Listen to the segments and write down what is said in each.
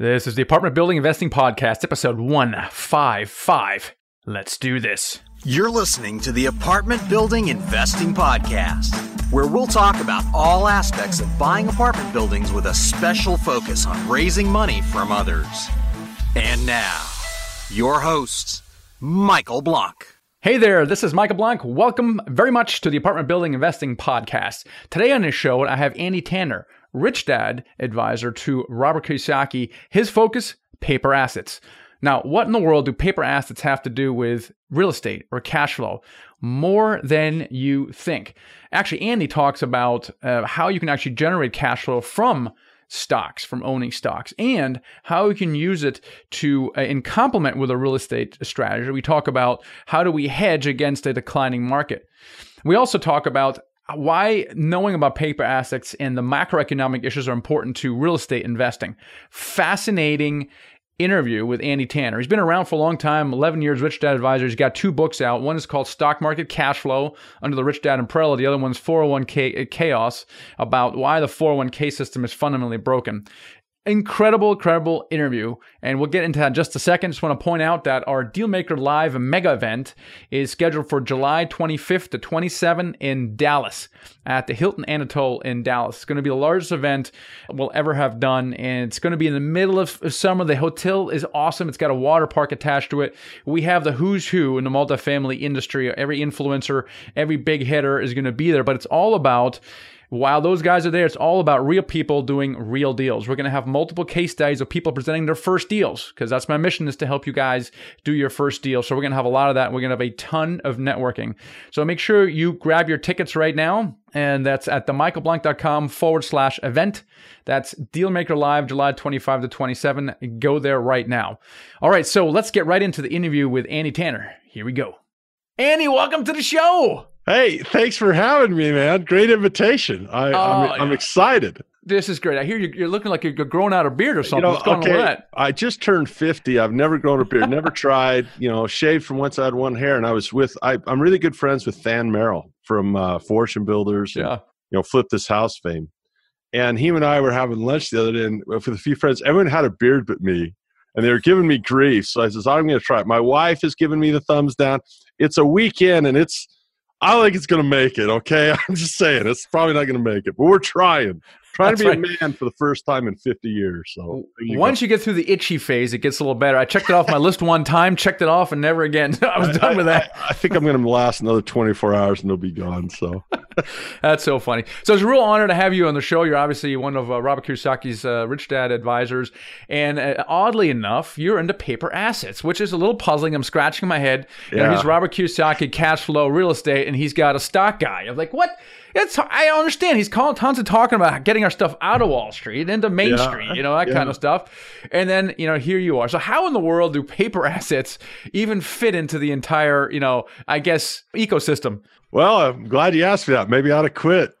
This is the Apartment Building Investing Podcast, episode 155. Let's do this. You're listening to the Apartment Building Investing Podcast, where we'll talk about all aspects of buying apartment buildings with a special focus on raising money from others. And now, your hosts, Michael Blank. Hey there, this is Michael Blank. Welcome very much to the Apartment Building Investing Podcast. Today on this show, I have Andy Tanner, rich dad advisor to Robert Kiyosaki. His focus, paper assets. Now, what in the world do paper assets have to do with real estate or cash flow? More than you think. Actually, Andy talks about uh, how you can actually generate cash flow from stocks from owning stocks and how you can use it to uh, in complement with a real estate strategy we talk about how do we hedge against a declining market we also talk about why knowing about paper assets and the macroeconomic issues are important to real estate investing fascinating interview with Andy Tanner. He's been around for a long time, 11 years, Rich Dad Advisor. He's got two books out. One is called Stock Market Cash Flow under the Rich Dad umbrella. The other one's 401k uh, Chaos about why the 401k system is fundamentally broken incredible, incredible interview. And we'll get into that in just a second. Just want to point out that our Dealmaker Live mega event is scheduled for July 25th to 27 in Dallas at the Hilton Anatole in Dallas. It's going to be the largest event we'll ever have done. And it's going to be in the middle of summer. The hotel is awesome. It's got a water park attached to it. We have the who's who in the multifamily industry. Every influencer, every big hitter is going to be there. But it's all about while those guys are there, it's all about real people doing real deals. We're going to have multiple case studies of people presenting their first deals because that's my mission is to help you guys do your first deal. So we're going to have a lot of that. We're going to have a ton of networking. So make sure you grab your tickets right now. And that's at themichaelblank.com forward slash event. That's Dealmaker Live, July 25 to 27. Go there right now. All right. So let's get right into the interview with Andy Tanner. Here we go. Andy, welcome to the show. Hey, thanks for having me, man. Great invitation. I, Oh, I'm, I'm yeah. excited. This is great. I hear you, you're looking like you're growing out a beard or something. You know, What's going on with that? I just turned 50. I've never grown a beard, never tried, you know, shaved from once I had one hair. And I was with, I, I'm really good friends with Than Merrill from uh, Fortune Builders, and, Yeah. you know, Flip This House fame. And him and I were having lunch the other day and with a few friends. Everyone had a beard but me. And they were giving me grief. So I says, I'm going to try it. My wife is giving me the thumbs down. It's a weekend and it's, I think it's going to make it. Okay, I'm just saying it's probably not going to make it, but we're trying, trying That's to be right. a man for the first time in 50 years. So you Once you get through the itchy phase, it gets a little better. I checked it off my list one time, checked it off, and never again. I was go. done with that. I, I think I'm going to last another 24 hours and it'll be gone. So That's so funny. So it's a real honor to have you on the show. You're obviously one of uh, Robert Kiyosaki's uh, Rich Dad advisors, and uh, oddly enough, you're into paper assets, which is a little puzzling. I'm scratching my head. You know, he's Robert Kiyosaki, cash flow, real estate, and he's got a stock guy. I'm like, what? It's I understand. He's calling tons of talking about getting our stuff out of Wall Street into Main Yeah. Street, you know that Yeah. kind of stuff. And then you know here you are. So how in the world do paper assets even fit into the entire you know I guess ecosystem? well, I'm glad you asked me that. Maybe I ought to quit.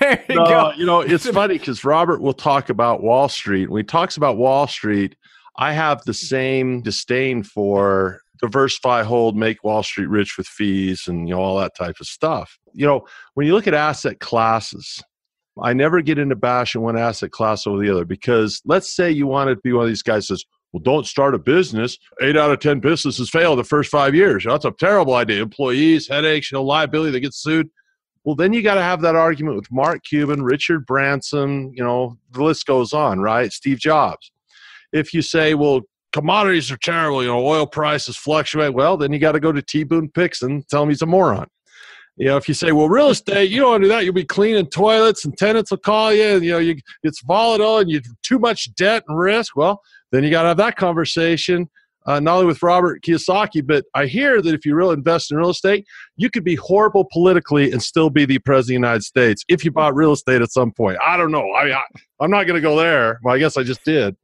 there you No, go. you know, it's funny because Robert will talk about Wall Street. When he talks about Wall Street, I have the same disdain for diversify, hold, make Wall Street rich with fees and you know all that type of stuff. You know, when you look at asset classes, I never get into bashing one asset class over the other because let's say you want to be one of these guys says, well, don't start a business. Eight out of 10 businesses fail the first five years. That's a terrible idea. Employees, headaches, you know, liability, they get sued. Well, then you got to have that argument with Mark Cuban, Richard Branson, you know, the list goes on, right? Steve Jobs. If you say, well, commodities are terrible, you know, oil prices fluctuate, well, then you got to go to T. Boone and tell him he's a moron. You know, if you say, well, real estate, you don't do that. You'll be cleaning toilets and tenants will call you and, you know, you, it's volatile and you too much debt and risk. Well, then you got to have that conversation, uh, not only with Robert Kiyosaki, but I hear that if you really invest in real estate, you could be horrible politically and still be the president of the United States if you bought real estate at some point. I don't know. I I, I'm not going to go there. Well, I guess I just did.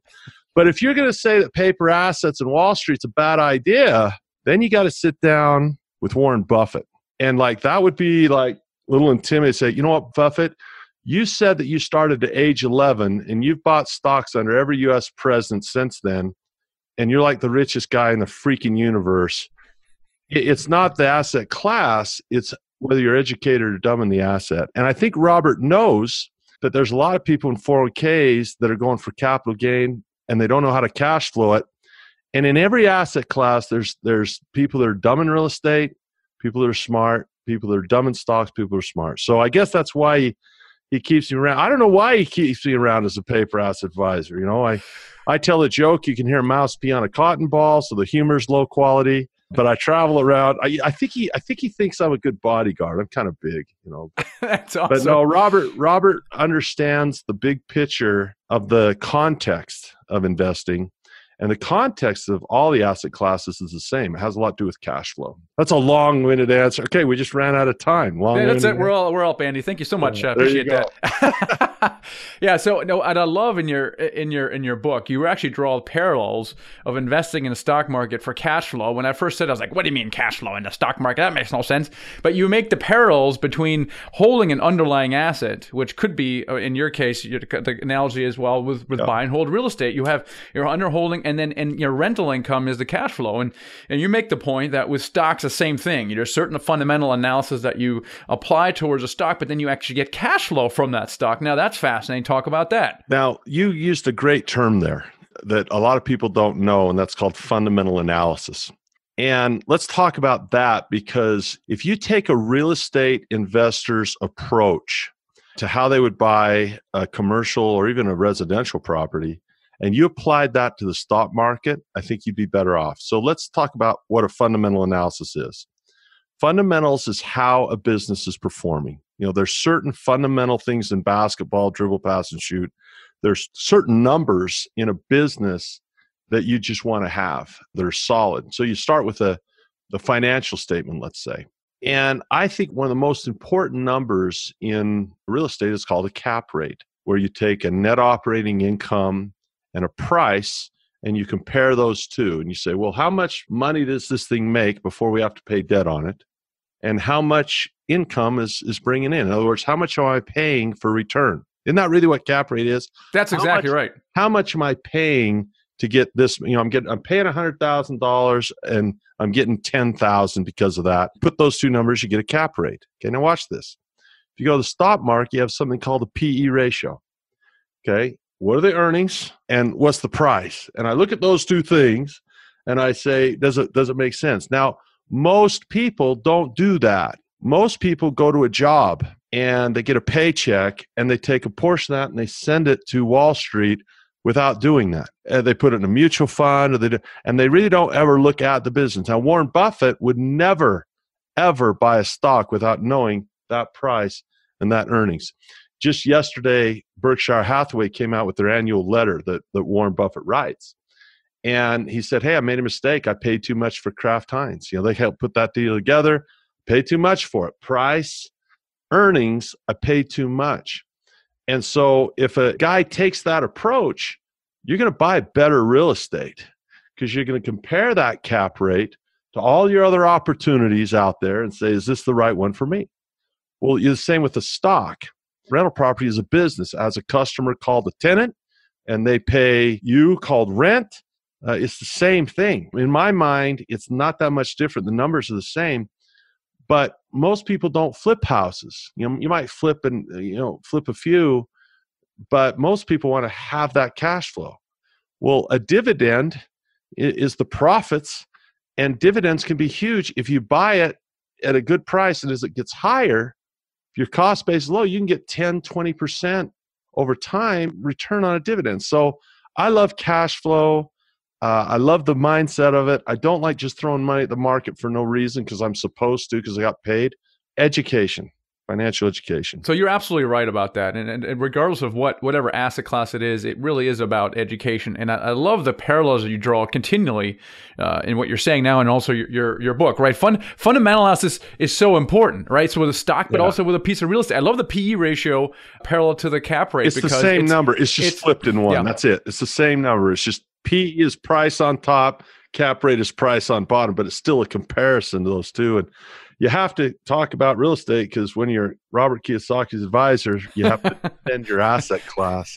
But if you're going to say that paper assets and Wall Street's a bad idea, then you got to sit down with Warren Buffett. And like that would be like a little intimidating. Say, you know what, Buffett, you said that you started at age 11 and you've bought stocks under every US president since then. And you're like the richest guy in the freaking universe. It's not the asset class, it's whether you're educated or dumb in the asset. And I think Robert knows that there's a lot of people in 401ks that are going for capital gain and they don't know how to cash flow it. And in every asset class, there's there's people that are dumb in real estate, people that are smart, people that are dumb in stocks, people that are smart. So I guess that's why he, he keeps me around. I don't know why he keeps me around as a paper asset advisor. You know, I I tell a joke, you can hear a mouse pee on a cotton ball, so the humor's low quality. But I travel around. I, I think he I think he thinks I'm a good bodyguard. I'm kind of big, you know. That's awesome. But no, Robert Robert understands the big picture of the context of investing. And the context of all the asset classes is the same. It has a lot to do with cash flow. That's a long-winded answer. Okay, we just ran out of time. Yeah, that's it. We're all we're up, Andy. Thank you so much. Yeah, you appreciate that. yeah. So no, and I love in your in your in your book, you actually draw parallels of investing in the stock market for cash flow. When I first said, I was like, "What do you mean cash flow in the stock market? That makes no sense." But you make the parallels between holding an underlying asset, which could be, uh, in your case, the analogy as well with with Yeah. buy and hold real estate. You have your underholding, and then and your rental income is the cash flow. And and you make the point that with stocks, the same thing. There's certain fundamental analysis that you apply towards a stock, but then you actually get cash flow from that stock. Now that's fascinating. Talk about that. Now, you used a great term there that a lot of people don't know, and that's called fundamental analysis. And let's talk about that because if you take a real estate investor's approach to how they would buy a commercial or even a residential property, and you applied that to the stock market, I think you'd be better off. So let's talk about what a fundamental analysis is. Fundamentals is how a business is performing. You know, there's certain fundamental things in basketball, dribble, pass, and shoot. There's certain numbers in a business that you just want to have that are solid. So you start with a the financial statement, let's say. And I think one of the most important numbers in real estate is called a cap rate, where you take a net operating income and a price and you compare those two and you say, well, how much money does this thing make before we have to pay debt on it? And how much income is, is bringing in? In other words, how much am I paying for return? Isn't that really what cap rate is? That's How exactly much- right. How much am I paying to get this? You know, I'm getting I'm paying hundred thousand dollars and I'm getting ten thousand because of that. Put those two numbers, you get a cap rate. Okay, now watch this. If you go to the stock market, you have something called a PE ratio. Okay, what are the earnings and what's the price? And I look at those two things and I say, does it does it make sense? Now, most people don't do that. Most people go to a job and they get a paycheck and they take a portion of that and they send it to Wall Street without doing that. They put it in a mutual fund or they do, and they really don't ever look at the business. Now, Warren Buffett would never, ever buy a stock without knowing that price and that earnings. Just yesterday, Berkshire Hathaway came out with their annual letter that, that Warren Buffett writes. And he said, Hey, I made a mistake. I paid too much for Kraft Heinz. You know, they helped put that deal together, paid too much for it. Price, earnings, I paid too much. And so if a guy takes that approach, you're going to buy better real estate because you're going to compare that cap rate to all your other opportunities out there and say, is this the right one for me? Well, you're the same with the stock. Rental property is a business. As a customer called a tenant and they pay you called rent, uh, it's the same thing. In my mind, it's not that much different. The numbers are the same, but most people don't flip houses. You know, you might flip and uh, you know flip a few, but most people want to have that cash flow. Well, a dividend is the profits, and dividends can be huge if you buy it at a good price. And as it gets higher, if your cost base is low, you can get 10, 20% over time return on a dividend. So I love cash flow. Uh, I love the mindset of it. I don't like just throwing money at the market for no reason because I'm supposed to because I got paid. Education, financial education. So you're absolutely right about that, and, and, and regardless of what whatever asset class it is, it really is about education. And I, I love the parallels that you draw continually uh, in what you're saying now, and also your your, your book. Right, Fund, fundamental analysis is so important, right? So with a stock, but Yeah. also with a piece of real estate. I love the PE ratio parallel to the cap rate. It's the same it's- number. It's just it's- flipped in one. yeah. That's it. It's the same number. It's just PE is price on top, cap rate is price on bottom, but it's still a comparison to those two. And you have to talk about real estate because when you're Robert Kiyosaki's advisor, you have to defend your asset class.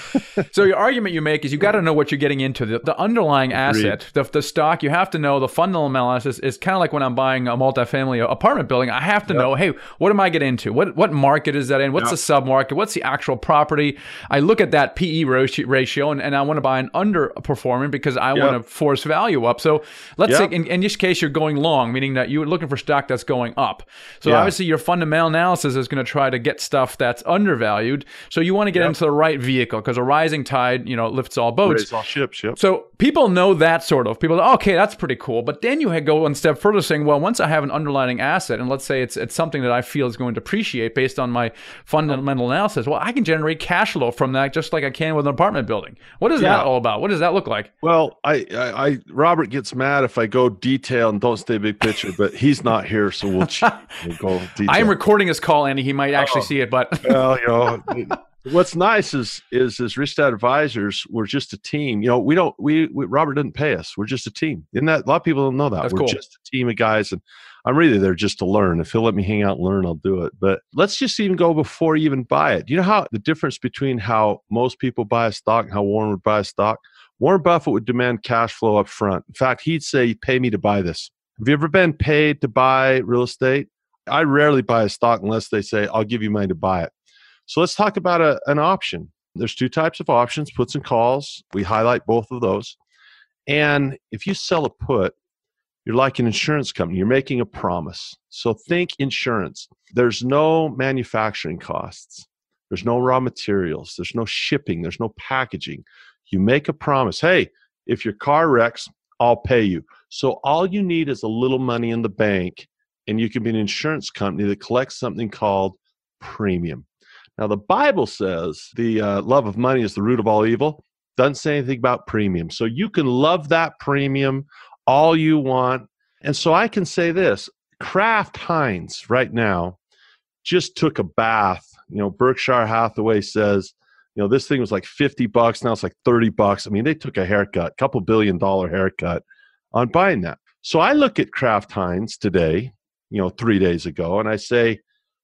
so your argument you make is you got to know what you're getting into. The, the underlying asset, the, the stock, you have to know the fundamental analysis is kind of like when I'm buying a multifamily apartment building. I have to yep. know, hey, what am I getting into? What what market is that in? What's yep. the sub market? What's the actual property? I look at that PE ratio and, and I want to buy an underperforming because I yep. want to force value up. So let's say in, in this case you're going long, meaning that you're looking for stock that's going up. So yeah. obviously your fundamental analysis is going to try to get stuff that's undervalued. So you want to get yep. into the right vehicle because a rising tide, you know, lifts all boats. Raise all ships. Yep. So people know that sort of. People, okay, that's pretty cool. But then you go one step further, saying, well, once I have an underlying asset, and let's say it's it's something that I feel is going to appreciate based on my fundamental analysis, well, I can generate cash flow from that just like I can with an apartment building. What is yeah. that all about? What does that look like? Well, I, I, I Robert gets mad if I go detail and don't stay big picture, but he's not here, so we'll, we'll go. I'm recording this call, Andy. He might actually oh. see it, but well, you know. What's nice is is as Rich Dad Advisors, we're just a team. You know, we don't we, we, Robert didn't pay us. We're just a team. Isn't that a lot of people don't know that That's we're cool. just a team of guys, and I'm really there just to learn. If he'll let me hang out and learn, I'll do it. But let's just even go before you even buy it. You know how the difference between how most people buy a stock and how Warren would buy a stock. Warren Buffett would demand cash flow up front. In fact, he'd say, "Pay me to buy this." Have you ever been paid to buy real estate? I rarely buy a stock unless they say, "I'll give you money to buy it." So let's talk about a, an option. There's two types of options puts and calls. We highlight both of those. And if you sell a put, you're like an insurance company, you're making a promise. So think insurance. There's no manufacturing costs, there's no raw materials, there's no shipping, there's no packaging. You make a promise hey, if your car wrecks, I'll pay you. So all you need is a little money in the bank, and you can be an insurance company that collects something called premium. Now, the Bible says the uh, love of money is the root of all evil. Doesn't say anything about premium. So you can love that premium all you want. And so I can say this Kraft Heinz right now just took a bath. You know, Berkshire Hathaway says, you know, this thing was like 50 bucks. Now it's like 30 bucks. I mean, they took a haircut, couple billion dollar haircut on buying that. So I look at Kraft Heinz today, you know, three days ago, and I say,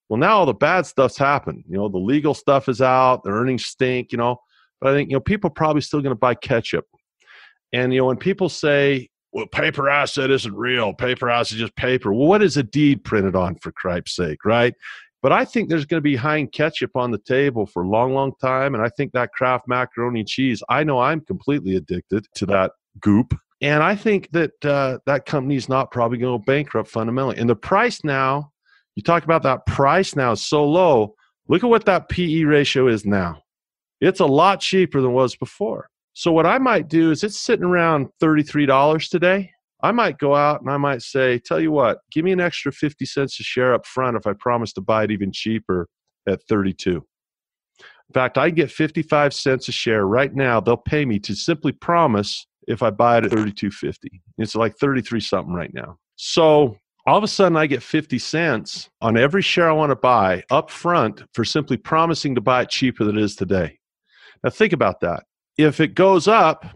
well, now all the bad stuff's happened. You know, the legal stuff is out, the earnings stink, you know. But I think, you know, people are probably still going to buy ketchup. And, you know, when people say, well, paper asset isn't real, paper asset is just paper. Well, what is a deed printed on, for cripe's sake, right? But I think there's going to be Heinz ketchup on the table for a long, long time. And I think that Kraft macaroni and cheese, I know I'm completely addicted to that goop. And I think that uh, that company's not probably going to bankrupt fundamentally. And the price now you talk about that price now is so low. Look at what that PE ratio is now. It's a lot cheaper than it was before. So what I might do is it's sitting around $33 today. I might go out and I might say, tell you what, give me an extra 50 cents a share up front if I promise to buy it even cheaper at 32. In fact, I get 55 cents a share right now. They'll pay me to simply promise if I buy it at 32.50. It's like 33 something right now. So all of a sudden I get 50 cents on every share I want to buy up front for simply promising to buy it cheaper than it is today. Now think about that. If it goes up,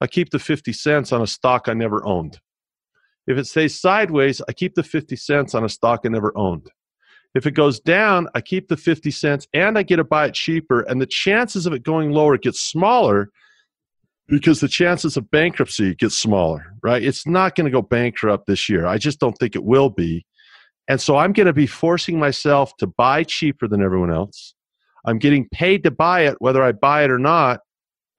I keep the 50 cents on a stock I never owned. If it stays sideways, I keep the 50 cents on a stock I never owned. If it goes down, I keep the 50 cents and I get to buy it cheaper. And the chances of it going lower gets smaller because the chances of bankruptcy get smaller, right? It's not going to go bankrupt this year. I just don't think it will be. And so I'm going to be forcing myself to buy cheaper than everyone else. I'm getting paid to buy it whether I buy it or not.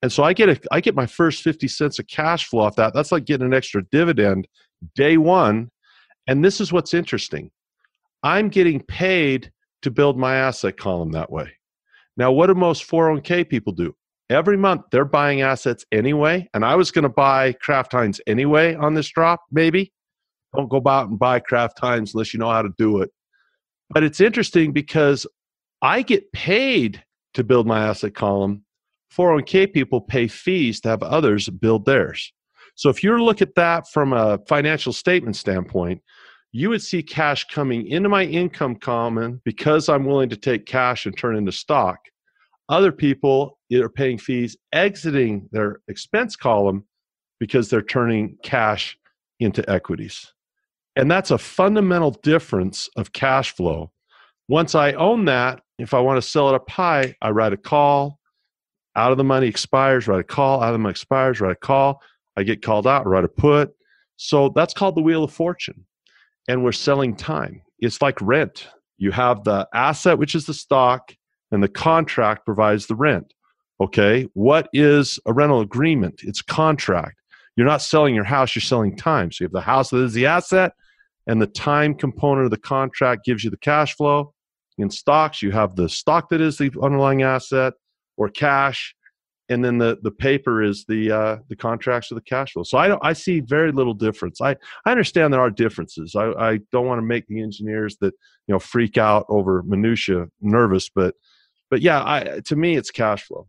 And so I get a I get my first 50 cents of cash flow off that. That's like getting an extra dividend day 1. And this is what's interesting. I'm getting paid to build my asset column that way. Now, what do most 401k people do? Every month they're buying assets anyway. And I was going to buy Kraft Heinz anyway on this drop, maybe. Don't go out and buy Kraft Heinz unless you know how to do it. But it's interesting because I get paid to build my asset column. 401k people pay fees to have others build theirs. So if you look at that from a financial statement standpoint, you would see cash coming into my income column because I'm willing to take cash and turn into stock. Other people are paying fees exiting their expense column because they're turning cash into equities. And that's a fundamental difference of cash flow. Once I own that, if I want to sell it up high, I write a call. Out of the money expires, write a call. Out of the money expires, write a call. I get called out, write a put. So that's called the wheel of fortune. And we're selling time. It's like rent. You have the asset, which is the stock, and the contract provides the rent. Okay. What is a rental agreement? It's contract. You're not selling your house, you're selling time. So you have the house that is the asset, and the time component of the contract gives you the cash flow. In stocks, you have the stock that is the underlying asset or cash, and then the, the paper is the uh, the contracts or the cash flow. So I don't I see very little difference. I, I understand there are differences. I, I don't want to make the engineers that you know freak out over minutia nervous, but but yeah, I, to me it's cash flow.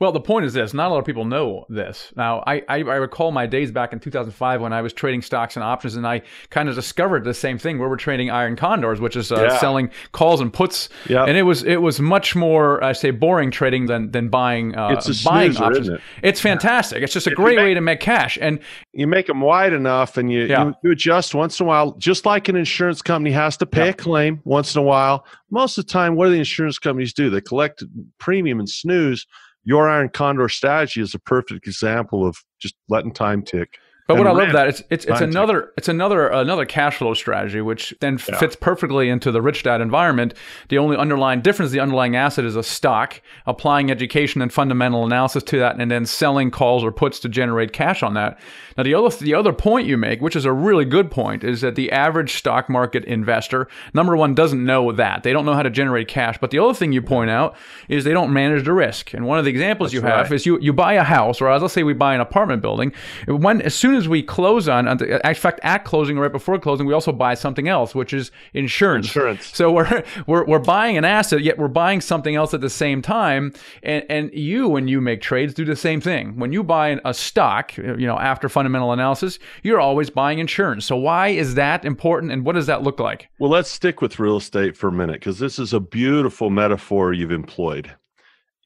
Well, the point is this: not a lot of people know this. Now, I, I, I, recall my days back in 2005 when I was trading stocks and options, and I kind of discovered the same thing. where we're trading iron condors, which is uh, yeah. selling calls and puts, yep. and it was it was much more, I say, boring trading than than buying uh, it's buying snoozer, options. It? It's fantastic. It's just a if great make, way to make cash, and you make them wide enough, and you, yeah. you, adjust once in a while, just like an insurance company has to pay a claim once in a while. Most of the time, what do the insurance companies do? They collect premium and snooze your iron condor strategy is a perfect example of just letting time tick but what I love that it's it's it's another it's another another cash flow strategy which then yeah. fits perfectly into the rich dad environment. The only underlying difference, the underlying asset is a stock. Applying education and fundamental analysis to that, and then selling calls or puts to generate cash on that. Now the other the other point you make, which is a really good point, is that the average stock market investor, number one, doesn't know that they don't know how to generate cash. But the other thing you point out is they don't manage the risk. And one of the examples That's you have right. is you you buy a house, or as let's say we buy an apartment building. When as soon as we close on, in fact, at closing or right before closing, we also buy something else, which is insurance. Insurance. So we're we're we're buying an asset, yet we're buying something else at the same time. And and you, when you make trades, do the same thing. When you buy a stock, you know, after fundamental analysis, you're always buying insurance. So why is that important, and what does that look like? Well, let's stick with real estate for a minute because this is a beautiful metaphor you've employed.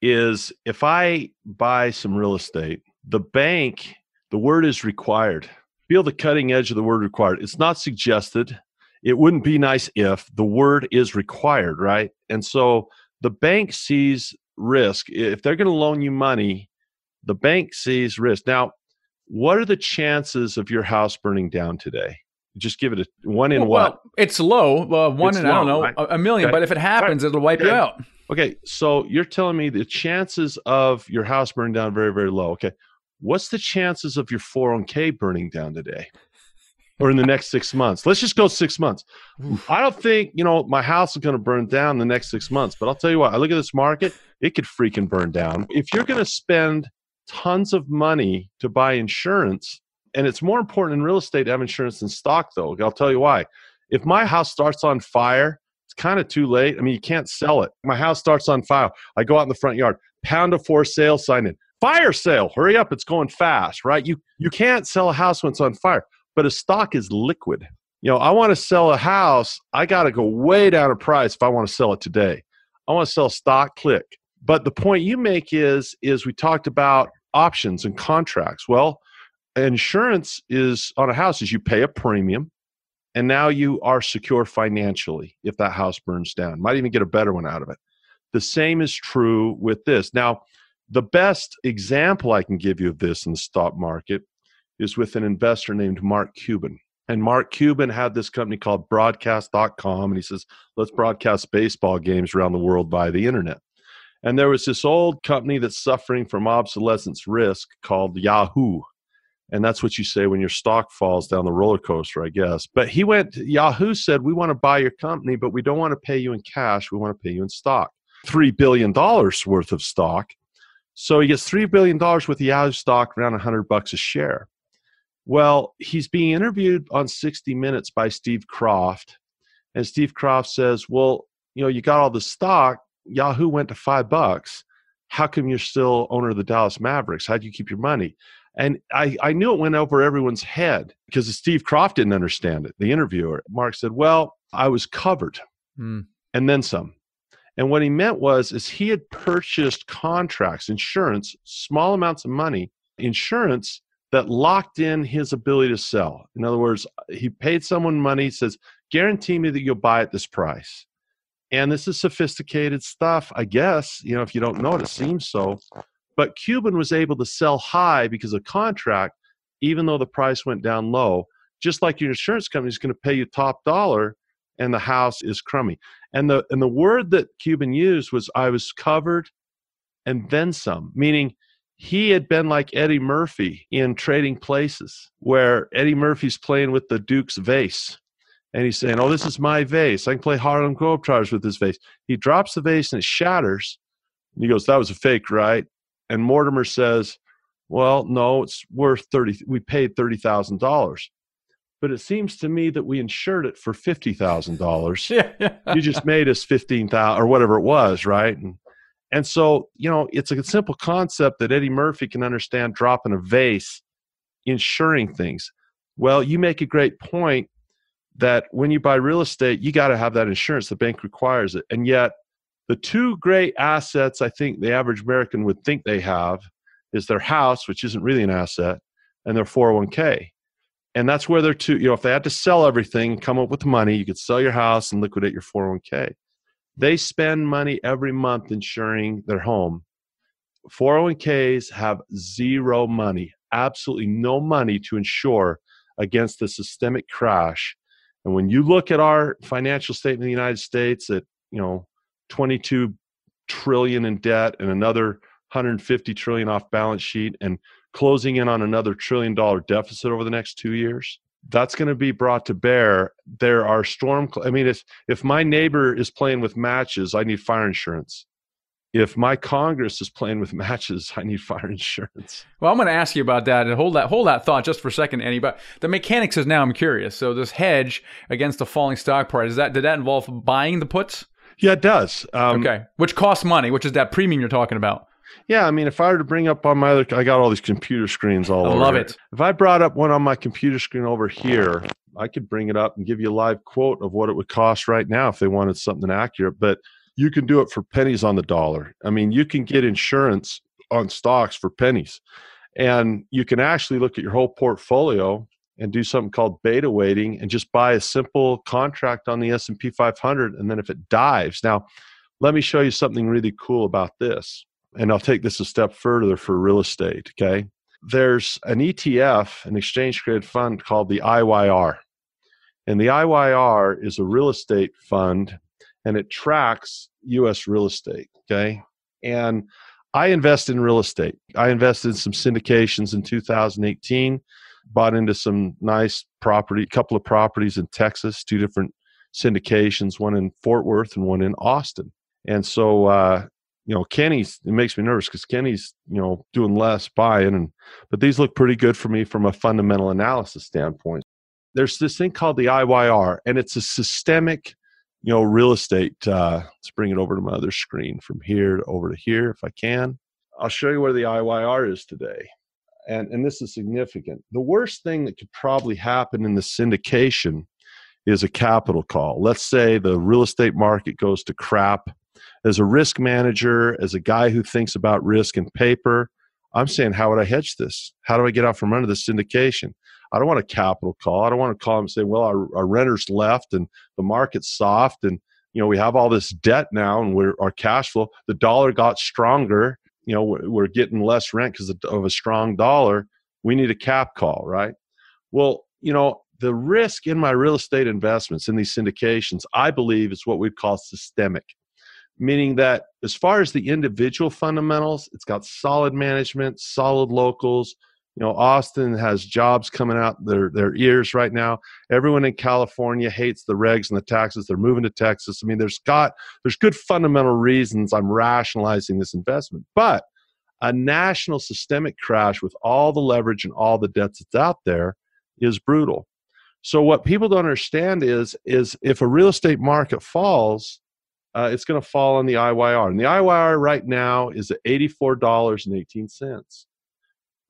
Is if I buy some real estate, the bank the word is required. Feel the cutting edge of the word required. It's not suggested. It wouldn't be nice if the word is required, right? And so the bank sees risk. If they're going to loan you money, the bank sees risk. Now, what are the chances of your house burning down today? Just give it a one in well, what? Well, it's low. Uh, one it's in, low, I don't know, right? a million. Okay. But if it happens, right. it'll wipe okay. you out. Okay. So you're telling me the chances of your house burning down very, very low. Okay what's the chances of your 401k burning down today or in the next six months? Let's just go six months. I don't think, you know, my house is going to burn down the next six months, but I'll tell you what, I look at this market, it could freaking burn down. If you're going to spend tons of money to buy insurance, and it's more important in real estate to have insurance than stock, though. I'll tell you why. If my house starts on fire, it's kind of too late. I mean, you can't sell it. My house starts on fire. I go out in the front yard, pound a for sale sign in fire sale. Hurry up it's going fast right? You you can't sell a house when it's on fire but a stock is liquid. You know i want to sell a house i got to go way down a price if i want to sell it today. I want to sell stock click. But the point you make is is we talked about options and contracts. Well insurance is on a house is you pay a premium and now you are secure financially if that house burns down. Might even get a better one out of it. The same is true with this. Now the best example I can give you of this in the stock market is with an investor named Mark Cuban. And Mark Cuban had this company called broadcast.com, and he says, let's broadcast baseball games around the world via the internet. And there was this old company that's suffering from obsolescence risk called Yahoo. And that's what you say when your stock falls down the roller coaster, I guess. But he went, Yahoo said, We want to buy your company, but we don't want to pay you in cash. We want to pay you in stock. $3 billion worth of stock. So he gets $3 billion with Yahoo stock around 100 bucks a share. Well, he's being interviewed on 60 Minutes by Steve Kroft. And Steve Kroft says, Well, you know, you got all the stock. Yahoo went to five bucks. How come you're still owner of the Dallas Mavericks? How do you keep your money? And I, I knew it went over everyone's head because Steve Kroft didn't understand it, the interviewer. Mark said, Well, I was covered mm. and then some. And what he meant was is he had purchased contracts, insurance, small amounts of money, insurance that locked in his ability to sell. In other words, he paid someone money, says, guarantee me that you'll buy at this price. And this is sophisticated stuff, I guess. You know, if you don't know it, it seems so. But Cuban was able to sell high because of contract, even though the price went down low. Just like your insurance company is going to pay you top dollar and the house is crummy. And the and the word that Cuban used was I was covered and then some, meaning he had been like Eddie Murphy in Trading Places, where Eddie Murphy's playing with the Duke's vase. And he's saying, Oh, this is my vase. I can play Harlem Globetrotters with this vase. He drops the vase and it shatters. And he goes, That was a fake, right? And Mortimer says, Well, no, it's worth 30, we paid $30,000. But it seems to me that we insured it for $50,000. you just made us 15,000 or whatever it was, right? And and so, you know, it's a simple concept that Eddie Murphy can understand dropping a vase, insuring things. Well, you make a great point that when you buy real estate, you got to have that insurance. The bank requires it. And yet, the two great assets I think the average American would think they have is their house, which isn't really an asset, and their 401k. And that's where they're to you know, if they had to sell everything, come up with money, you could sell your house and liquidate your 401k. They spend money every month insuring their home. 401ks have zero money, absolutely no money to insure against the systemic crash. And when you look at our financial statement in the United States at, you know, 22 trillion in debt and another 150 trillion off balance sheet and closing in on another trillion dollar deficit over the next 2 years, that's going to be brought to bear. There are storm i mean if if my neighbor is playing with matches i need fire insurance. If my congress is playing with matches i need fire insurance. Well i'm going to ask you about that and hold that hold that thought just for a second Andy but the mechanics is now i'm curious. So this hedge against the falling stock price is that did that involve buying the puts? Yeah it does. Um, okay which costs money which is that premium you're talking about yeah, I mean, if I were to bring up on my other, I got all these computer screens all I over. I love it. If I brought up one on my computer screen over here, I could bring it up and give you a live quote of what it would cost right now if they wanted something accurate. But you can do it for pennies on the dollar. I mean, you can get insurance on stocks for pennies, and you can actually look at your whole portfolio and do something called beta weighting and just buy a simple contract on the S&P 500 and then if it dives. Now, let me show you something really cool about this and I'll take this a step further for real estate, okay? There's an ETF, an exchange traded fund called the IYR. And the IYR is a real estate fund and it tracks US real estate, okay? And I invest in real estate. I invested in some syndications in 2018, bought into some nice property, a couple of properties in Texas, two different syndications, one in Fort Worth and one in Austin. And so uh, you know, Kenny's it makes me nervous because Kenny's you know doing less buying, and but these look pretty good for me from a fundamental analysis standpoint. There's this thing called the IYR, and it's a systemic, you know, real estate. Uh, let's bring it over to my other screen from here to over to here if I can. I'll show you where the IYR is today, and and this is significant. The worst thing that could probably happen in the syndication is a capital call. Let's say the real estate market goes to crap as a risk manager, as a guy who thinks about risk and paper, I'm saying, how would I hedge this? How do I get out from under the syndication? I don't want a capital call. I don't want to call them and say, well, our, our renters left and the market's soft and you know we have all this debt now and we're our cash flow. The dollar got stronger. You know we're, we're getting less rent because of a strong dollar. We need a cap call, right? Well, you know the risk in my real estate investments in these syndications, I believe, is what we'd call systemic meaning that as far as the individual fundamentals, it's got solid management, solid locals. You know, Austin has jobs coming out their their ears right now. Everyone in California hates the regs and the taxes. They're moving to Texas. I mean, there's got there's good fundamental reasons I'm rationalizing this investment, but a national systemic crash with all the leverage and all the debts that's out there is brutal. So what people don't understand is is if a real estate market falls, uh, it's going to fall on the IYR. And the IYR right now is at $84.18.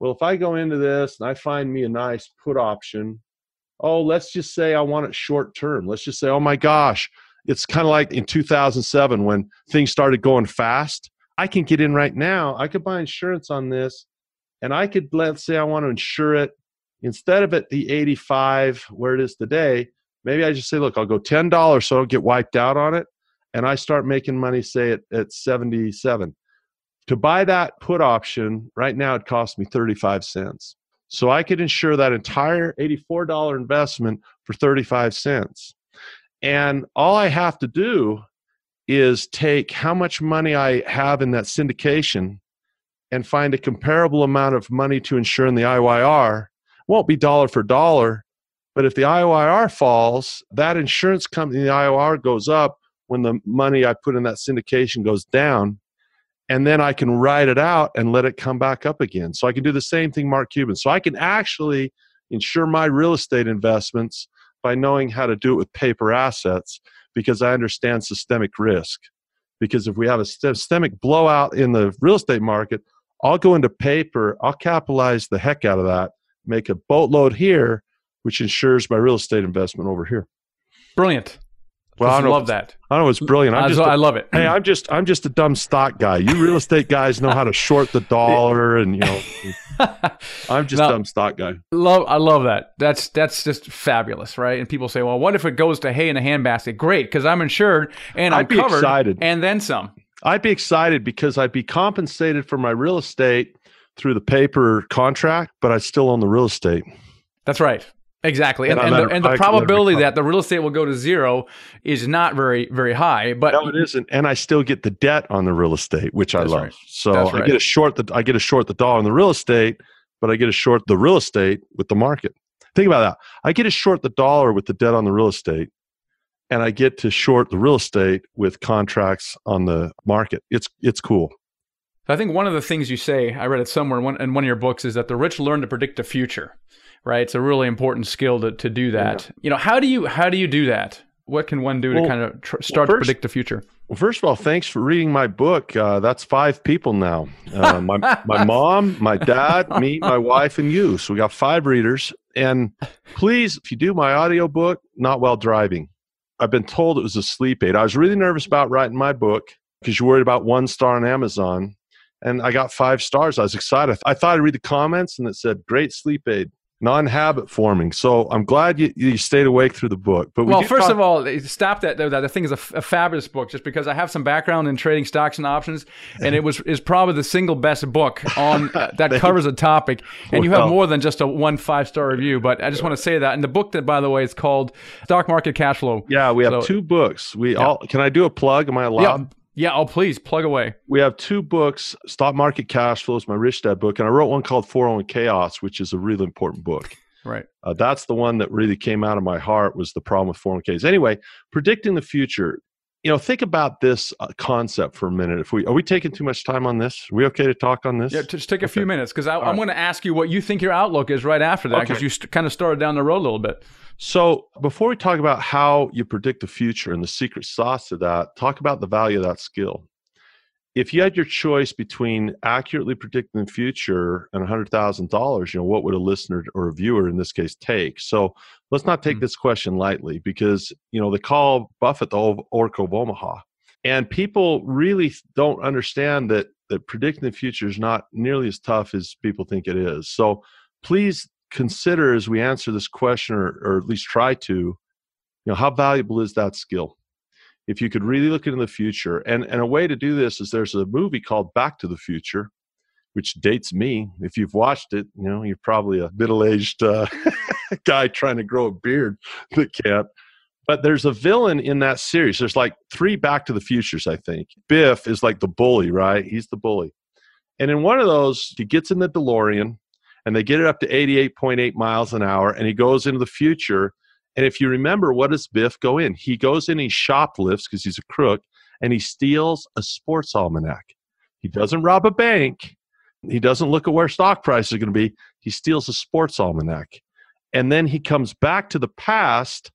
Well, if I go into this and I find me a nice put option, oh, let's just say I want it short term. Let's just say, oh my gosh, it's kind of like in 2007 when things started going fast. I can get in right now. I could buy insurance on this and I could let's say I want to insure it instead of at the 85 where it is today, maybe I just say, look, I'll go $10 so I don't get wiped out on it. And I start making money, say at, at 77. To buy that put option right now, it costs me 35 cents. So I could insure that entire $84 investment for 35 cents. And all I have to do is take how much money I have in that syndication and find a comparable amount of money to insure in the IYR. Won't be dollar for dollar, but if the IYR falls, that insurance company, the IYR goes up when the money I put in that syndication goes down. And then I can write it out and let it come back up again. So I can do the same thing, Mark Cuban. So I can actually insure my real estate investments by knowing how to do it with paper assets because I understand systemic risk. Because if we have a systemic blowout in the real estate market, I'll go into paper, I'll capitalize the heck out of that, make a boatload here, which insures my real estate investment over here. Brilliant. Well, I love that. I know it's brilliant. I'm uh, just a, I love it. Hey, I'm just I'm just a dumb stock guy. You real estate guys know how to short the dollar, and you know, I'm just a dumb stock guy. Love, I love that. That's that's just fabulous, right? And people say, well, what if it goes to hay in a handbasket? Great, because I'm insured and I'm I'd be covered, excited. and then some. I'd be excited because I'd be compensated for my real estate through the paper contract, but I'd still own the real estate. That's right. Exactly, and, and, and the, and the probability that the real estate will go to zero is not very very high. But no, it isn't, and I still get the debt on the real estate, which I love. Right. So right. I get a short the I get a short the dollar on the real estate, but I get a short the real estate with the market. Think about that. I get a short the dollar with the debt on the real estate, and I get to short the real estate with contracts on the market. It's it's cool. I think one of the things you say, I read it somewhere in one, in one of your books, is that the rich learn to predict the future right? It's a really important skill to, to do that. Yeah. You know, how do you how do you do that? What can one do well, to kind of tr- start well, first, to predict the future? Well, first of all, thanks for reading my book. Uh, that's five people now. Uh, my my mom, my dad, me, my wife, and you. So we got five readers. And please, if you do my audio book, not while driving. I've been told it was a sleep aid. I was really nervous about writing my book because you're worried about one star on Amazon. And I got five stars. I was excited. I thought I'd read the comments and it said, great sleep aid non-habit forming. So I'm glad you, you stayed awake through the book. But we well, first talk- of all, stop that. That the thing is a, a, fabulous book. Just because I have some background in trading stocks and options, and it was is probably the single best book on uh, that covers a topic. And you have more than just a one five star review. But I just want to say that. And the book that, by the way, is called Stock Market Cash Flow. Yeah, we have so, two books. We yeah. all can I do a plug? Am I allowed? Yeah. Yeah, oh please plug away. We have two books. Stock Market Cash Flows, my Rich Dad book, and I wrote one called 401 Chaos, which is a really important book. Right. Uh, that's the one that really came out of my heart was the problem with 401ks. Anyway, predicting the future. You know, think about this uh, concept for a minute. If we are we taking too much time on this? Are we okay to talk on this? Yeah, just take a okay. few minutes because I'm going to ask you what you think your outlook is right after that because okay. you st- kind of started down the road a little bit. So before we talk about how you predict the future and the secret sauce to that, talk about the value of that skill if you had your choice between accurately predicting the future and $100,000, you know, what would a listener or a viewer in this case take? So let's not take mm-hmm. this question lightly because, you know, they call Buffett the Oracle of Omaha. And people really don't understand that, that predicting the future is not nearly as tough as people think it is. So please consider as we answer this question, or, or at least try to, you know, how valuable is that skill? If you could really look into the future and and a way to do this is there's a movie called back to the future which dates me. If you've watched it you know you're probably a middle-aged uh, guy trying to grow a beard that can't. But there's a villain in that series. There's like three back to the futures i think. Biff is like the bully right? He's the bully. And in one of those he gets in the delorean and they get it up to 88.8 miles an hour and he goes into the future and if you remember, what does Biff go in? He goes in, he shoplifts because he's a crook, and he steals a sports almanac. He doesn't rob a bank. He doesn't look at where stock prices are going to be. He steals a sports almanac. And then he comes back to the past,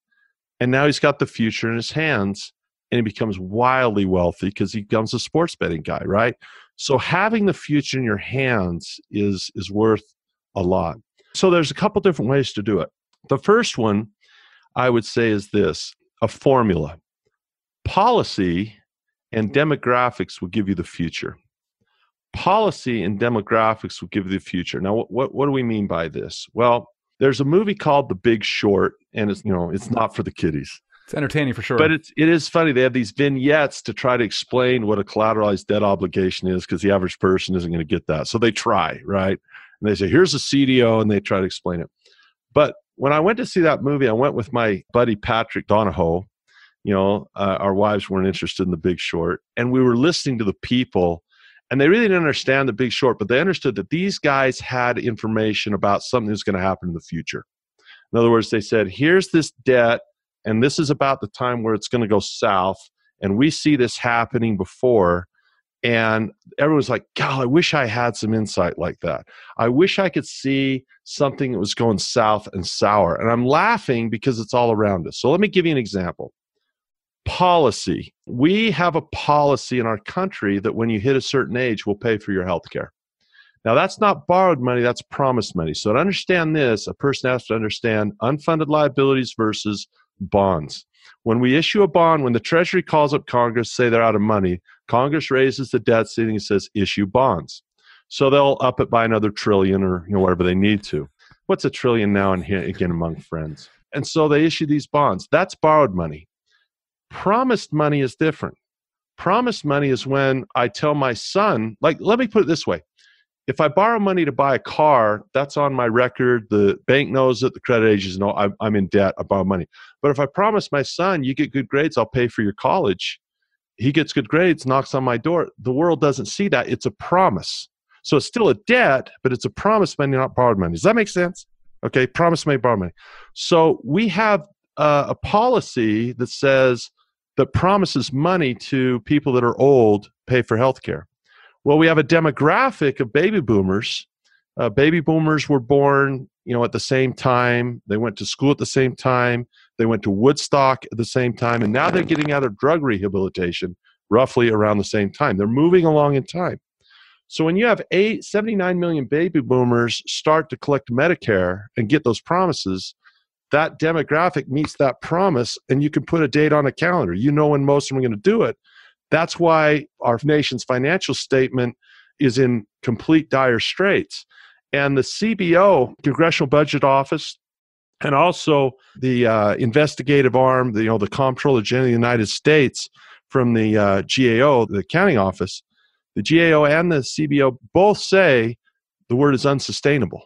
and now he's got the future in his hands, and he becomes wildly wealthy because he becomes a sports betting guy, right? So having the future in your hands is is worth a lot. So there's a couple different ways to do it. The first one I would say is this a formula. Policy and mm-hmm. demographics will give you the future. policy and demographics will give you the future. Now, what, what, what do we mean by this? Well, there's a movie called The Big Short, and it's you know it's not for the kiddies. It's entertaining for sure. But it's it is funny. They have these vignettes to try to explain what a collateralized debt obligation is because the average person isn't going to get that. So they try, right? And they say, here's a CDO, and they try to explain it. But when I went to see that movie, I went with my buddy Patrick Donohoe. You know, uh, our wives weren't interested in the big short. And we were listening to the people, and they really didn't understand the big short, but they understood that these guys had information about something that's going to happen in the future. In other words, they said, here's this debt and this is about the time where it's going to go south and we see this happening before and everyone's like god i wish i had some insight like that. I wish i could see something that was going south and sour. And i'm laughing because it's all around us. So let me give you an example. Policy. We have a policy in our country that when you hit a certain age we'll pay for your health care now that's not borrowed money that's promised money. So to understand this a person has to understand unfunded liabilities versus bonds. When we issue a bond, when the Treasury calls up Congress, say they're out of money, Congress raises the debt ceiling and says issue bonds. So they'll up it by another trillion or you know whatever they need to. What's a trillion now and here again among friends? And so they issue these bonds. That's borrowed money. Promised money is different. Promised money is when I tell my son, like, let me put it this way if I borrow money to buy a car, that's on my record. The bank knows it. The credit agents know I'm, I'm in debt. I borrow money. But if I promise my son, you get good grades, I'll pay for your college. He gets good grades, knocks on my door. The world doesn't see that. It's a promise. So it's still a debt, but it's a promise money, not borrowed money. Does that make sense? Okay, promise money, borrow money. So we have uh, a policy that says that promises money to people that are old pay for health care. Well, we have a demographic of baby boomers. Uh, baby boomers were born, you know, at the same time. They went to school at the same time. They went to Woodstock at the same time, and now they're getting out of drug rehabilitation roughly around the same time. They're moving along in time. So when you have eight, 79 million baby boomers start to collect Medicare and get those promises, that demographic meets that promise, and you can put a date on a calendar. You know when most of them are going to do it. That's why our nation's financial statement is in complete dire straits. And the CBO, Congressional Budget Office, and also the uh, investigative arm, the, you know, the Comptroller General of the United States from the uh, GAO, the accounting office, the GAO and the CBO both say the word is unsustainable.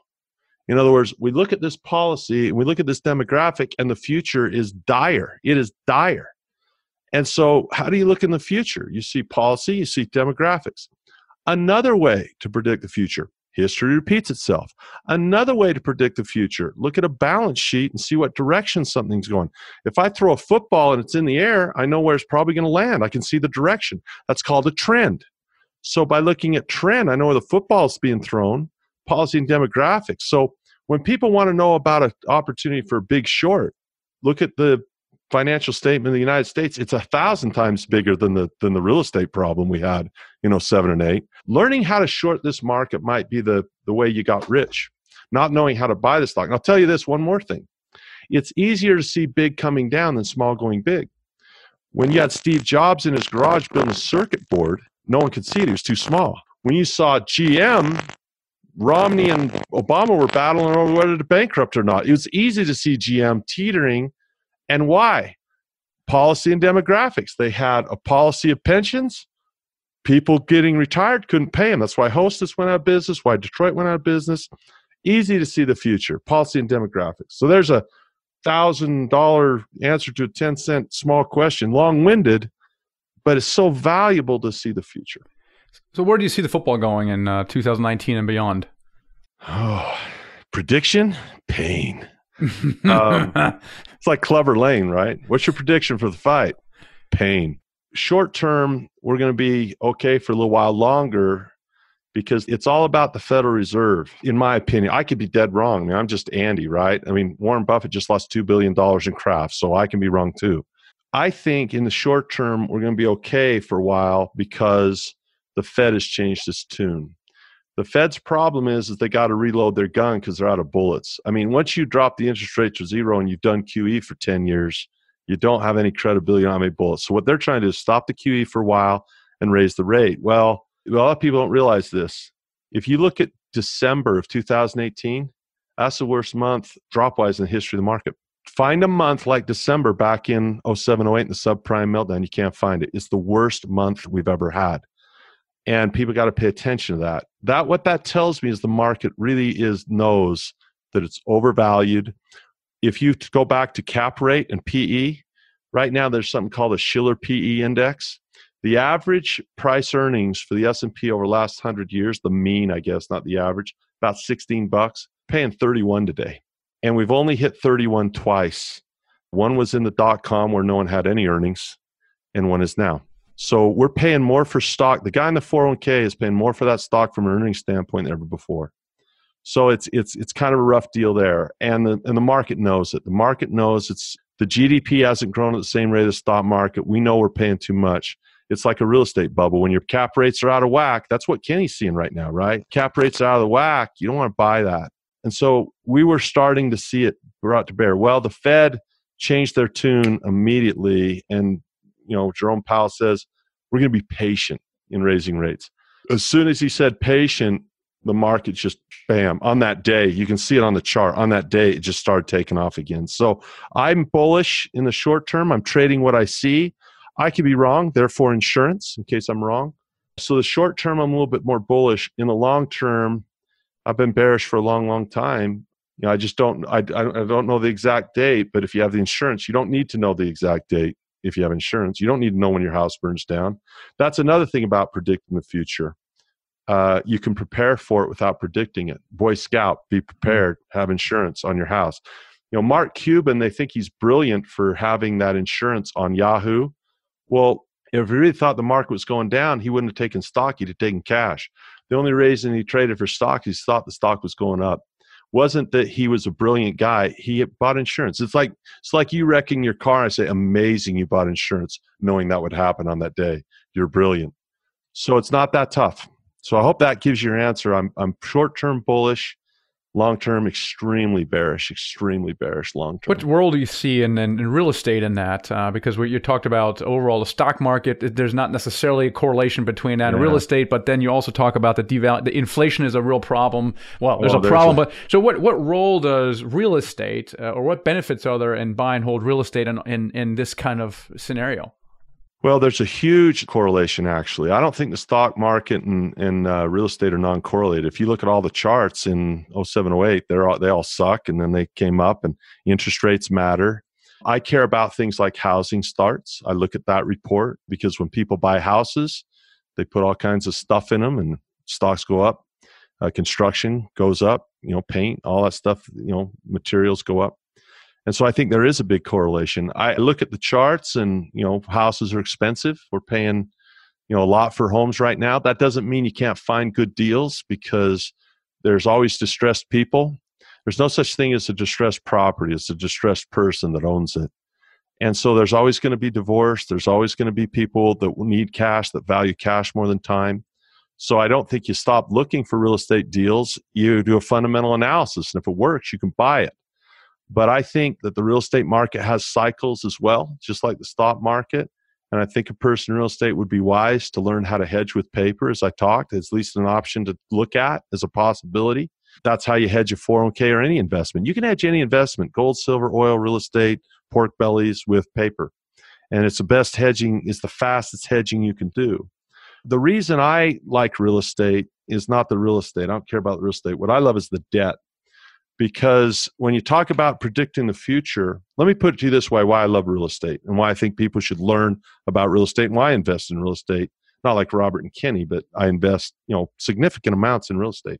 In other words, we look at this policy and we look at this demographic, and the future is dire. It is dire. And so, how do you look in the future? You see policy, you see demographics. Another way to predict the future history repeats itself. Another way to predict the future look at a balance sheet and see what direction something's going. If I throw a football and it's in the air, I know where it's probably going to land. I can see the direction. That's called a trend. So, by looking at trend, I know where the football is being thrown, policy and demographics. So, when people want to know about an opportunity for a big short, look at the financial statement in the United States, it's a thousand times bigger than the than the real estate problem we had, you know, seven and eight. Learning how to short this market might be the the way you got rich. Not knowing how to buy the stock. And I'll tell you this one more thing. It's easier to see big coming down than small going big. When you had Steve Jobs in his garage building a circuit board, no one could see it. It was too small. When you saw GM, Romney and Obama were battling over whether to bankrupt or not. It was easy to see GM teetering and why? Policy and demographics. They had a policy of pensions. People getting retired couldn't pay them. That's why Hostess went out of business, why Detroit went out of business. Easy to see the future, policy and demographics. So there's a thousand dollar answer to a 10 cent small question, long winded, but it's so valuable to see the future. So, where do you see the football going in uh, 2019 and beyond? Oh, prediction pain um, it's like Clubber Lang, right? What's your prediction for the fight? Pain. Short term, we're going to be okay for a little while longer because it's all about the Federal Reserve, in my opinion. I could be dead wrong. I mean, I'm just Andy, right? I mean, Warren Buffett just lost $2 billion in Kraft, so I can be wrong too. I think in the short term, we're going to be okay for a while because the Fed has changed its tune. The Fed's problem is is they got to reload their gun because they're out of bullets. I mean, once you drop the interest rate to zero and you've done QE for 10 years, you don't have any credibility on any bullets. So what they're trying to do is stop the QE for a while and raise the rate. Well, A lot of people don't realize this. If you look at December of 2018, that's the worst month drop wise in the history of the market. Find a month like December back in 07, 08 in the subprime meltdown. You can't find it. It's the worst month we've ever had. And people got to pay attention to that. That what that tells me is the market really is knows that it's overvalued. If you go back to cap rate and PE, right now there's something called a Shiller PE index. The average price earnings for the S&P over the last 100 years, the mean, I guess, not the average, about 16 bucks, paying 31 today. And we've only hit 31 twice. One was in the dot com where no one had any earnings, and one is now. So we're paying more for stock. The guy in the 401k is paying more for that stock from an earnings standpoint than ever before. So it's it's it's kind of a rough deal there, and the and the market knows it. The market knows it's the GDP hasn't grown at the same rate as the stock market. We know we're paying too much. It's like a real estate bubble. When your cap rates are out of whack, that's what Kenny's seeing right now, right? Cap rates are out of the whack. You don't want to buy that. And so we were starting to see it brought to bear. Well, the Fed changed their tune immediately, and you know Jerome Powell says we're going to be patient in raising rates. As soon as he said patient, the market just bam on that day you can see it on the chart on that day it just started taking off again. So i'm bullish in the short term i'm trading what i see. I could be wrong therefore insurance in case i'm wrong. So the short term i'm a little bit more bullish. In the long term i've been bearish for a long long time. You know i just don't I, I don't know the exact date but if you have the insurance you don't need to know the exact date if you have insurance you don't need to know when your house burns down that's another thing about predicting the future uh, you can prepare for it without predicting it. Boy Scout, be mm-hmm. prepared, have insurance on your house. You know, Mark Cuban, they think he's brilliant for having that insurance on Yahoo. Well, if he really thought the market was going down, he wouldn't have taken stock, he'd have taken cash. The only reason he traded for stock is he thought the stock was going up. Wasn't that he was a brilliant guy. He bought insurance. It's like it's like you wrecking your car. I say, amazing you bought insurance knowing that would happen on that day. You're brilliant. So it's not that tough. So I hope that gives you your answer. I'm I'm short term bullish, long term extremely bearish, extremely bearish long term. What role do you see in, in, in real estate in that? Uh, because what you talked about overall the stock market, there's not necessarily a correlation between that yeah. and real estate, but then you also talk about the deval the inflation is a real problem. Well, there's well, a problem, a- but so what what role does real estate uh, or what benefits are there in buy and hold real estate in in, in this kind of scenario? Well, there's a huge correlation, actually. I don't think the stock market and, and uh, real estate are non correlated. If you look at all the charts in 07, 08, they're all, they all suck, and then they came up, and interest rates matter. I care about things like housing starts. I look at that report because when people buy houses, they put all kinds of stuff in them, and stocks go up. Uh, construction goes up, you know, paint, all that stuff, you know, materials go up. And so I think there is a big correlation. I look at the charts and, you know, houses are expensive. We're paying, you know, a lot for homes right now. That doesn't mean you can't find good deals because there's always distressed people. There's no such thing as a distressed property. It's a distressed person that owns it. And so there's always going to be divorce. There's always going to be people that need cash, that value cash more than time. So I don't think you stop looking for real estate deals. You do a fundamental analysis. And if it works, you can buy it. But I think that the real estate market has cycles as well, just like the stock market. And I think a person in real estate would be wise to learn how to hedge with paper, as I talked. It's at least an option to look at as a possibility. That's how you hedge a 401k or any investment. You can hedge any investment gold, silver, oil, real estate, pork bellies with paper. And it's the best hedging, is the fastest hedging you can do. The reason I like real estate is not the real estate. I don't care about real estate. What I love is the debt because when you talk about predicting the future, let me put it to you this way why I love real estate and why I think people should learn about real estate and why I invest in real estate. Not like Robert and Kenny, but I invest, you know, significant amounts in real estate.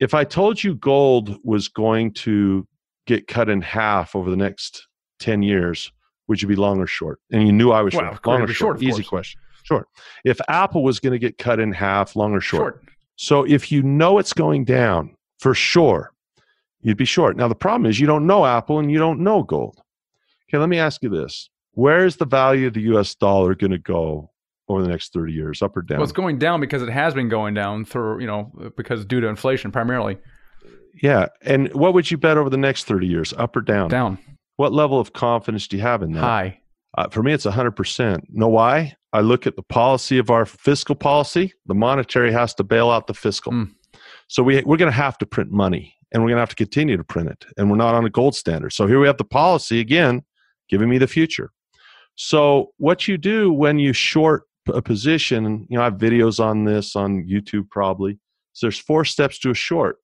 If I told you gold was going to get cut in half over the next 10 years, would you be long or short? And you knew I was well, short. Long or short? short Easy question. Short. If Apple was going to get cut in half, long or short? short? So if you know it's going down for sure, you'd be short. Now, the problem is you don't know Apple and you don't know gold. Okay, let me ask you this. Where is the value of the US dollar going to go over the next 30 years, up or down? Well, it's going down because it has been going down through, you know, because due to inflation primarily. Yeah. And what would you bet over the next 30 years, up or down? Down. What level of confidence do you have in that? High. Uh, for me, it's 100%. Know why? I look at the policy of our fiscal policy. The monetary has to bail out the fiscal. Mm. So we, we're going to have to print money and we're going to have to continue to print it. And we're not on a gold standard. So here we have the policy again, giving me the future. So what you do when you short a position, you know, I have videos on this on YouTube probably. So there's four steps to a short.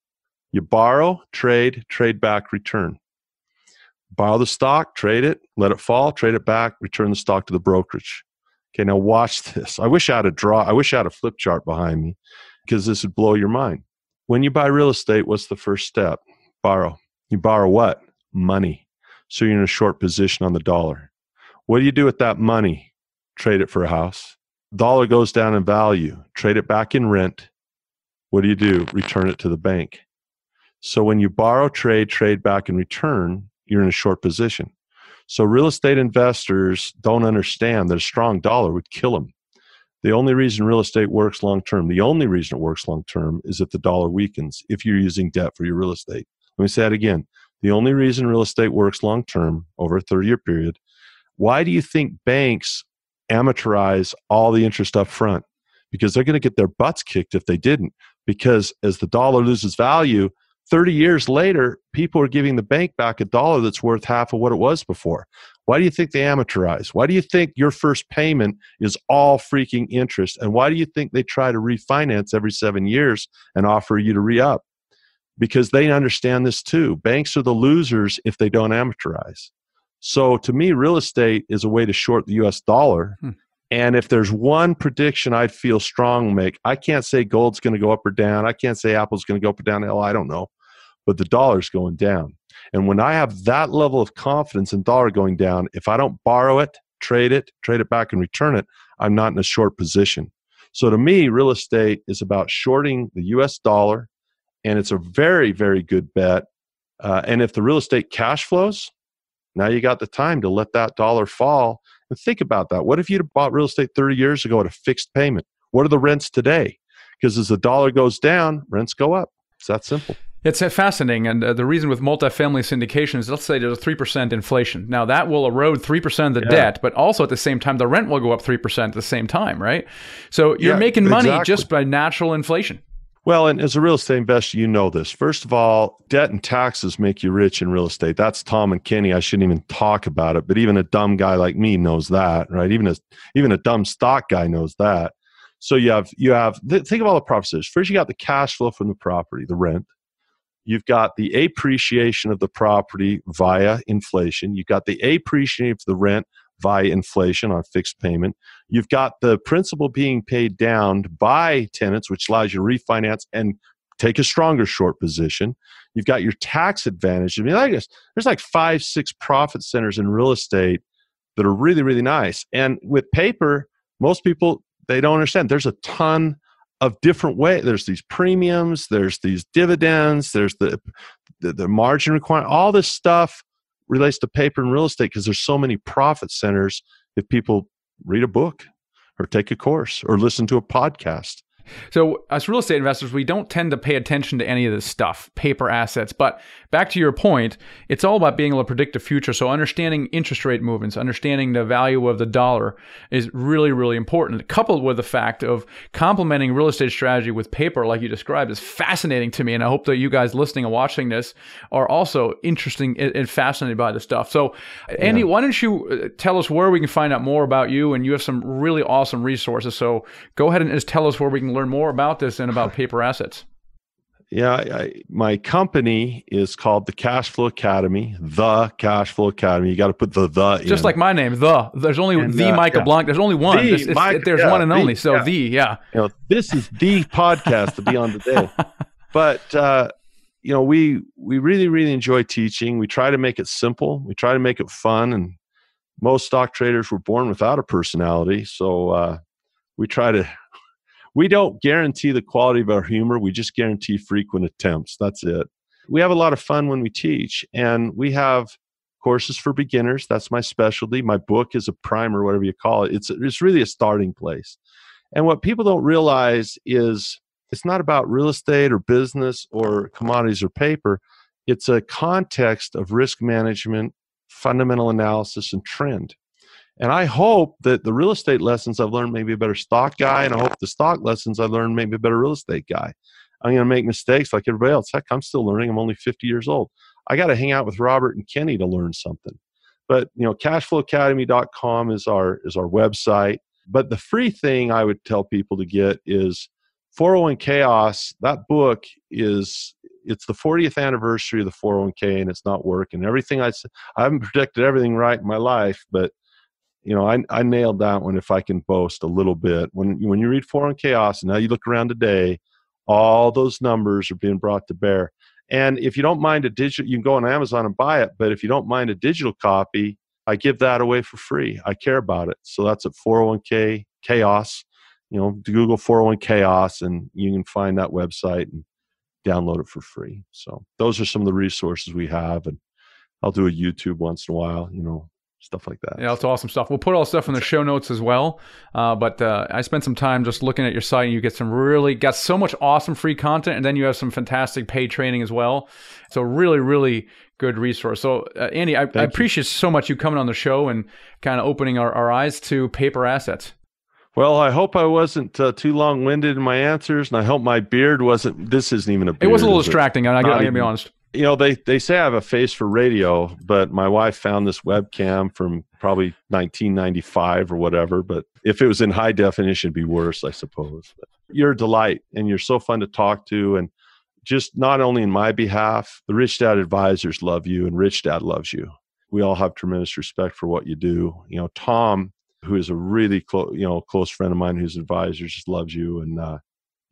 You borrow, trade, trade back, return. Borrow the stock, trade it, let it fall, trade it back, return the stock to the brokerage. Okay, now watch this. I wish I had a draw. I wish I had a flip chart behind me because this would blow your mind. When you buy real estate, what's the first step? Borrow. You borrow what? Money. So you're in a short position on the dollar. What do you do with that money? Trade it for a house. Dollar goes down in value. Trade it back in rent. What do you do? Return it to the bank. So when you borrow, trade, trade back, and return, you're in a short position. So real estate investors don't understand that a strong dollar would kill them. The only reason real estate works long term, the only reason it works long term is if the dollar weakens, if you're using debt for your real estate. Let me say that again. The only reason real estate works long term over a 30 year period, why do you think banks amateurize all the interest up front? Because they're going to get their butts kicked if they didn't. Because as the dollar loses value, 30 years later, people are giving the bank back a dollar that's worth half of what it was before. Why do you think they amateurize? Why do you think your first payment is all freaking interest? And why do you think they try to refinance every seven years and offer you to re up? Because they understand this too. Banks are the losers if they don't amateurize. So to me, real estate is a way to short the US dollar. Hmm. And if there's one prediction I'd feel strong make, I can't say gold's going to go up or down. I can't say Apple's going to go up or down. Hell, I don't know but the dollar's going down. And when I have that level of confidence in dollar going down, if I don't borrow it, trade it, trade it back and return it, I'm not in a short position. So to me, real estate is about shorting the US dollar, and it's a very, very good bet. Uh, and if the real estate cash flows, now you got the time to let that dollar fall. And think about that. What if you'd bought real estate 30 years ago at a fixed payment? What are the rents today? Because as the dollar goes down, rents go up. It's that simple. It's fascinating. And uh, the reason with multifamily syndication is let's say there's a 3% inflation. Now, that will erode 3% of the yeah. debt, but also at the same time, the rent will go up 3% at the same time, right? So you're yeah, making money exactly. just by natural inflation. Well, and as a real estate investor, you know this. First of all, debt and taxes make you rich in real estate. That's Tom and Kenny. I shouldn't even talk about it, but even a dumb guy like me knows that, right? Even a even a dumb stock guy knows that. So you have you have think of all the profits. First, you got the cash flow from the property, the rent. You've got the appreciation of the property via inflation. You've got the appreciation of the rent via inflation on fixed payment. You've got the principal being paid down by tenants, which allows you to refinance and take a stronger short position. You've got your tax advantage. I mean, I guess there's like five, six profit centers in real estate that are really, really nice. And with paper, most people they don't understand. There's a ton of different ways. There's these premiums, there's these dividends, there's the, the, the margin requirement. All this stuff relates to paper and real estate because there's so many profit centers if people read a book or take a course or listen to a podcast. So, as real estate investors, we don't tend to pay attention to any of this stuff, paper assets. But back to your point, it's all about being able to predict the future. So, understanding interest rate movements, understanding the value of the dollar is really, really important. Coupled with the fact of complementing real estate strategy with paper, like you described, is fascinating to me. And I hope that you guys listening and watching this are also interesting and fascinated by the stuff. So, Andy, yeah. why don't you uh, tell us where we can find out more about you? And you have some really awesome resources. So, go ahead and just tell us where we can learn more about this and about paper assets. Yeah, I, my company is called the Cash Flow Academy. The Cash Flow Academy. You got to put the the. Just like my name, the. There's only and, the uh, Michael yeah. Blank. There's only one. The, it's, it's, there's yeah, one and the, only. So yeah. the yeah. You know, this is the podcast to be on today. but uh, you know, we we really really enjoy teaching. We try to make it simple. We try to make it fun. And most stock traders were born without a personality, so uh, we try to we don't guarantee the quality of our humor. We just guarantee frequent attempts. That's it. We have a lot of fun when we teach, and we have courses for beginners. That's my specialty. My book is a primer, whatever you call it. It's it's really a starting place. And what people don't realize is it's not about real estate or business or commodities or paper. It's a context of risk management, fundamental analysis, and trend. And I hope that the real estate lessons I've learned maybe a better stock guy, and I hope the stock lessons I learned maybe a better real estate guy. I'm going to make mistakes like everybody else. Heck, I'm still learning. I'm only 50 years old. I got to hang out with Robert and Kenny to learn something. But you know, cashflowacademy.com is our is our website. But the free thing I would tell people to get is 401 Chaos. That book is it's the 40th anniversary of the 401k and it's not working. Everything I said I haven't predicted everything right in my life, but you know, I, I nailed that one if I can boast a little bit. When when you read 401 Chaos and now you look around today, all those numbers are being brought to bear. And if you don't mind a digital, you can go on Amazon and buy it. But if you don't mind a digital copy, I give that away for free. I care about it. So that's at 401k chaos. You know, Google 401 chaos and you can find that website and download it for free. So those are some of the resources we have. And I'll do a YouTube once in a while, you know, stuff like that. Yeah, that's awesome stuff. We'll put all stuff in the show notes as well. Uh, but uh, I spent some time just looking at your site, and you get some really got so much awesome free content, and then you have some fantastic paid training as well. So really, really good resource. So uh, Andy, I, I appreciate so much you coming on the show and kind of opening our, our eyes to paper assets. Well, I hope I wasn't uh, too long winded in my answers, and I hope my beard wasn't. This isn't even a beard. It was a little distracting. I, I gotta be honest you know they they say I have a face for radio, but my wife found this webcam from probably 1995 or whatever. But if it was in high definition, it'd be worse, I suppose. But you're a delight, and you're so fun to talk to, and just not only in my behalf, the Rich Dad advisors love you, and Rich Dad loves you. We all have tremendous respect for what you do. You know, Tom, who is a really close, you know, close friend of mine, who's advisor, just loves you, and uh,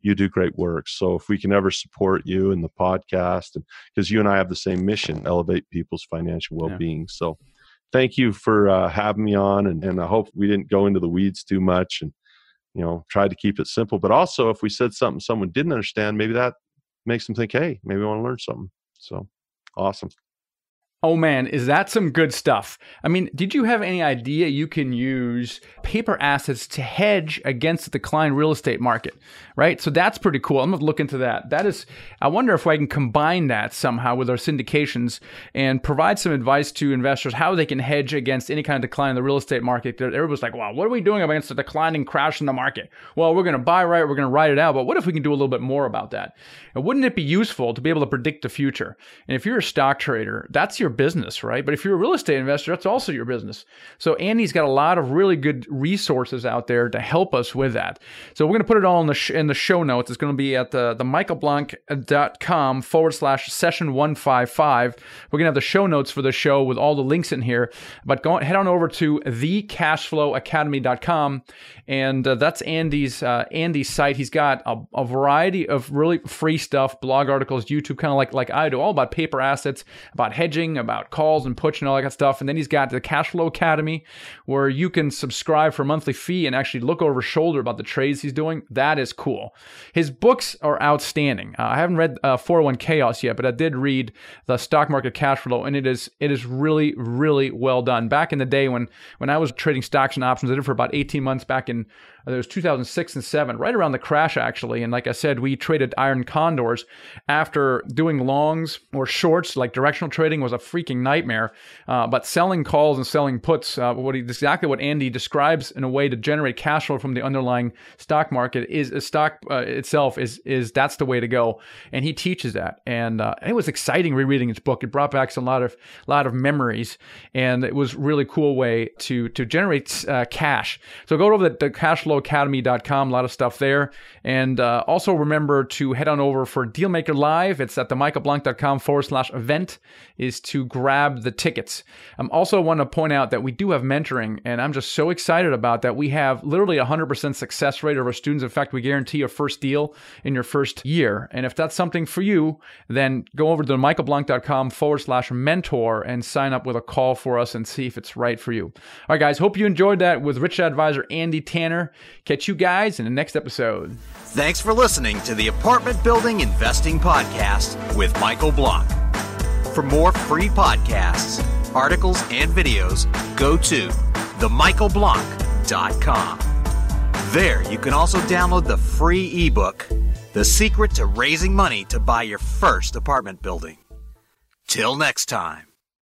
you do great work. So if we can ever support you in the podcast, and because you and I have the same mission, elevate people's financial well-being. Yeah. So thank you for uh, having me on, and, and I hope we didn't go into the weeds too much, and you know, tried to keep it simple. But also, if we said something someone didn't understand, maybe that makes them think, hey, maybe I want to learn something. So awesome. Oh man, is that some good stuff? I mean, did you have any idea you can use paper assets to hedge against the decline real estate market? Right? So that's pretty cool. I'm going to look into that. That is, I wonder if I can combine that somehow with our syndications and provide some advice to investors how they can hedge against any kind of decline in the real estate market. Everybody's like, wow, what are we doing against the declining crash in the market? Well, we're going to buy right, we're going to ride it out, but what if we can do a little bit more about that? And wouldn't it be useful to be able to predict the future? And if you're a stock trader, that's your your business, right? But if you're a real estate investor, that's also your business. So Andy's got a lot of really good resources out there to help us with that. So we're going to put it all in the sh- in the show notes. It's going to be at the the michaelblank.com forward slash session one five five. We're going to have the show notes for the show with all the links in here. But go head on over to thecashflowacademy.com, and uh, that's Andy's uh, Andy's site. He's got a, a variety of really free stuff, blog articles, YouTube, kind of like like I do, all about paper assets, about hedging about calls and puts and all that stuff. And then he's got the Cash Flow Academy, where you can subscribe for a monthly fee and actually look over shoulder about the trades he's doing. That is cool. His books are outstanding. Uh, I haven't read uh, 401 Chaos yet, but I did read the Stock Market Cash Flow, and it is it is really really well done. Back in the day when when I was trading stocks and options, I did it for about 18 months back in and it was 2006 and 7, right around the crash, actually. And like I said, we traded iron condors after doing longs or shorts, like directional trading was a freaking nightmare. Uh, but selling calls and selling puts, uh, what he, exactly what Andy describes in a way to generate cash flow from the underlying stock market is a stock uh, itself is is that's the way to go. And he teaches that. And uh, it was exciting rereading his book. It brought back a lot of lot of memories, and it was really cool way to to generate uh, cash. So go over the, the cash flow academy.com. A lot of stuff there. And uh, also remember to head on over for Dealmaker Live. It's at the michaelblank.com forward slash event is to grab the tickets. I um, also want to point out that we do have mentoring, and I'm just so excited about that. We have literally a 100% success rate of our students. In fact, we guarantee a first deal in your first year. And if that's something for you, then go over to michaelblank.com forward slash mentor and sign up with a call for us and see if it's right for you. All right, guys, hope you enjoyed that with Rich Advisor Andy Tanner. Catch you guys in the next episode. Thanks for listening to the Apartment Building Investing Podcast with Michael Blank. For more free podcasts, articles, and videos, go to themichaelblank.com. There, you can also download the free ebook, The Secret to Raising Money to Buy Your First Apartment Building. Till next time.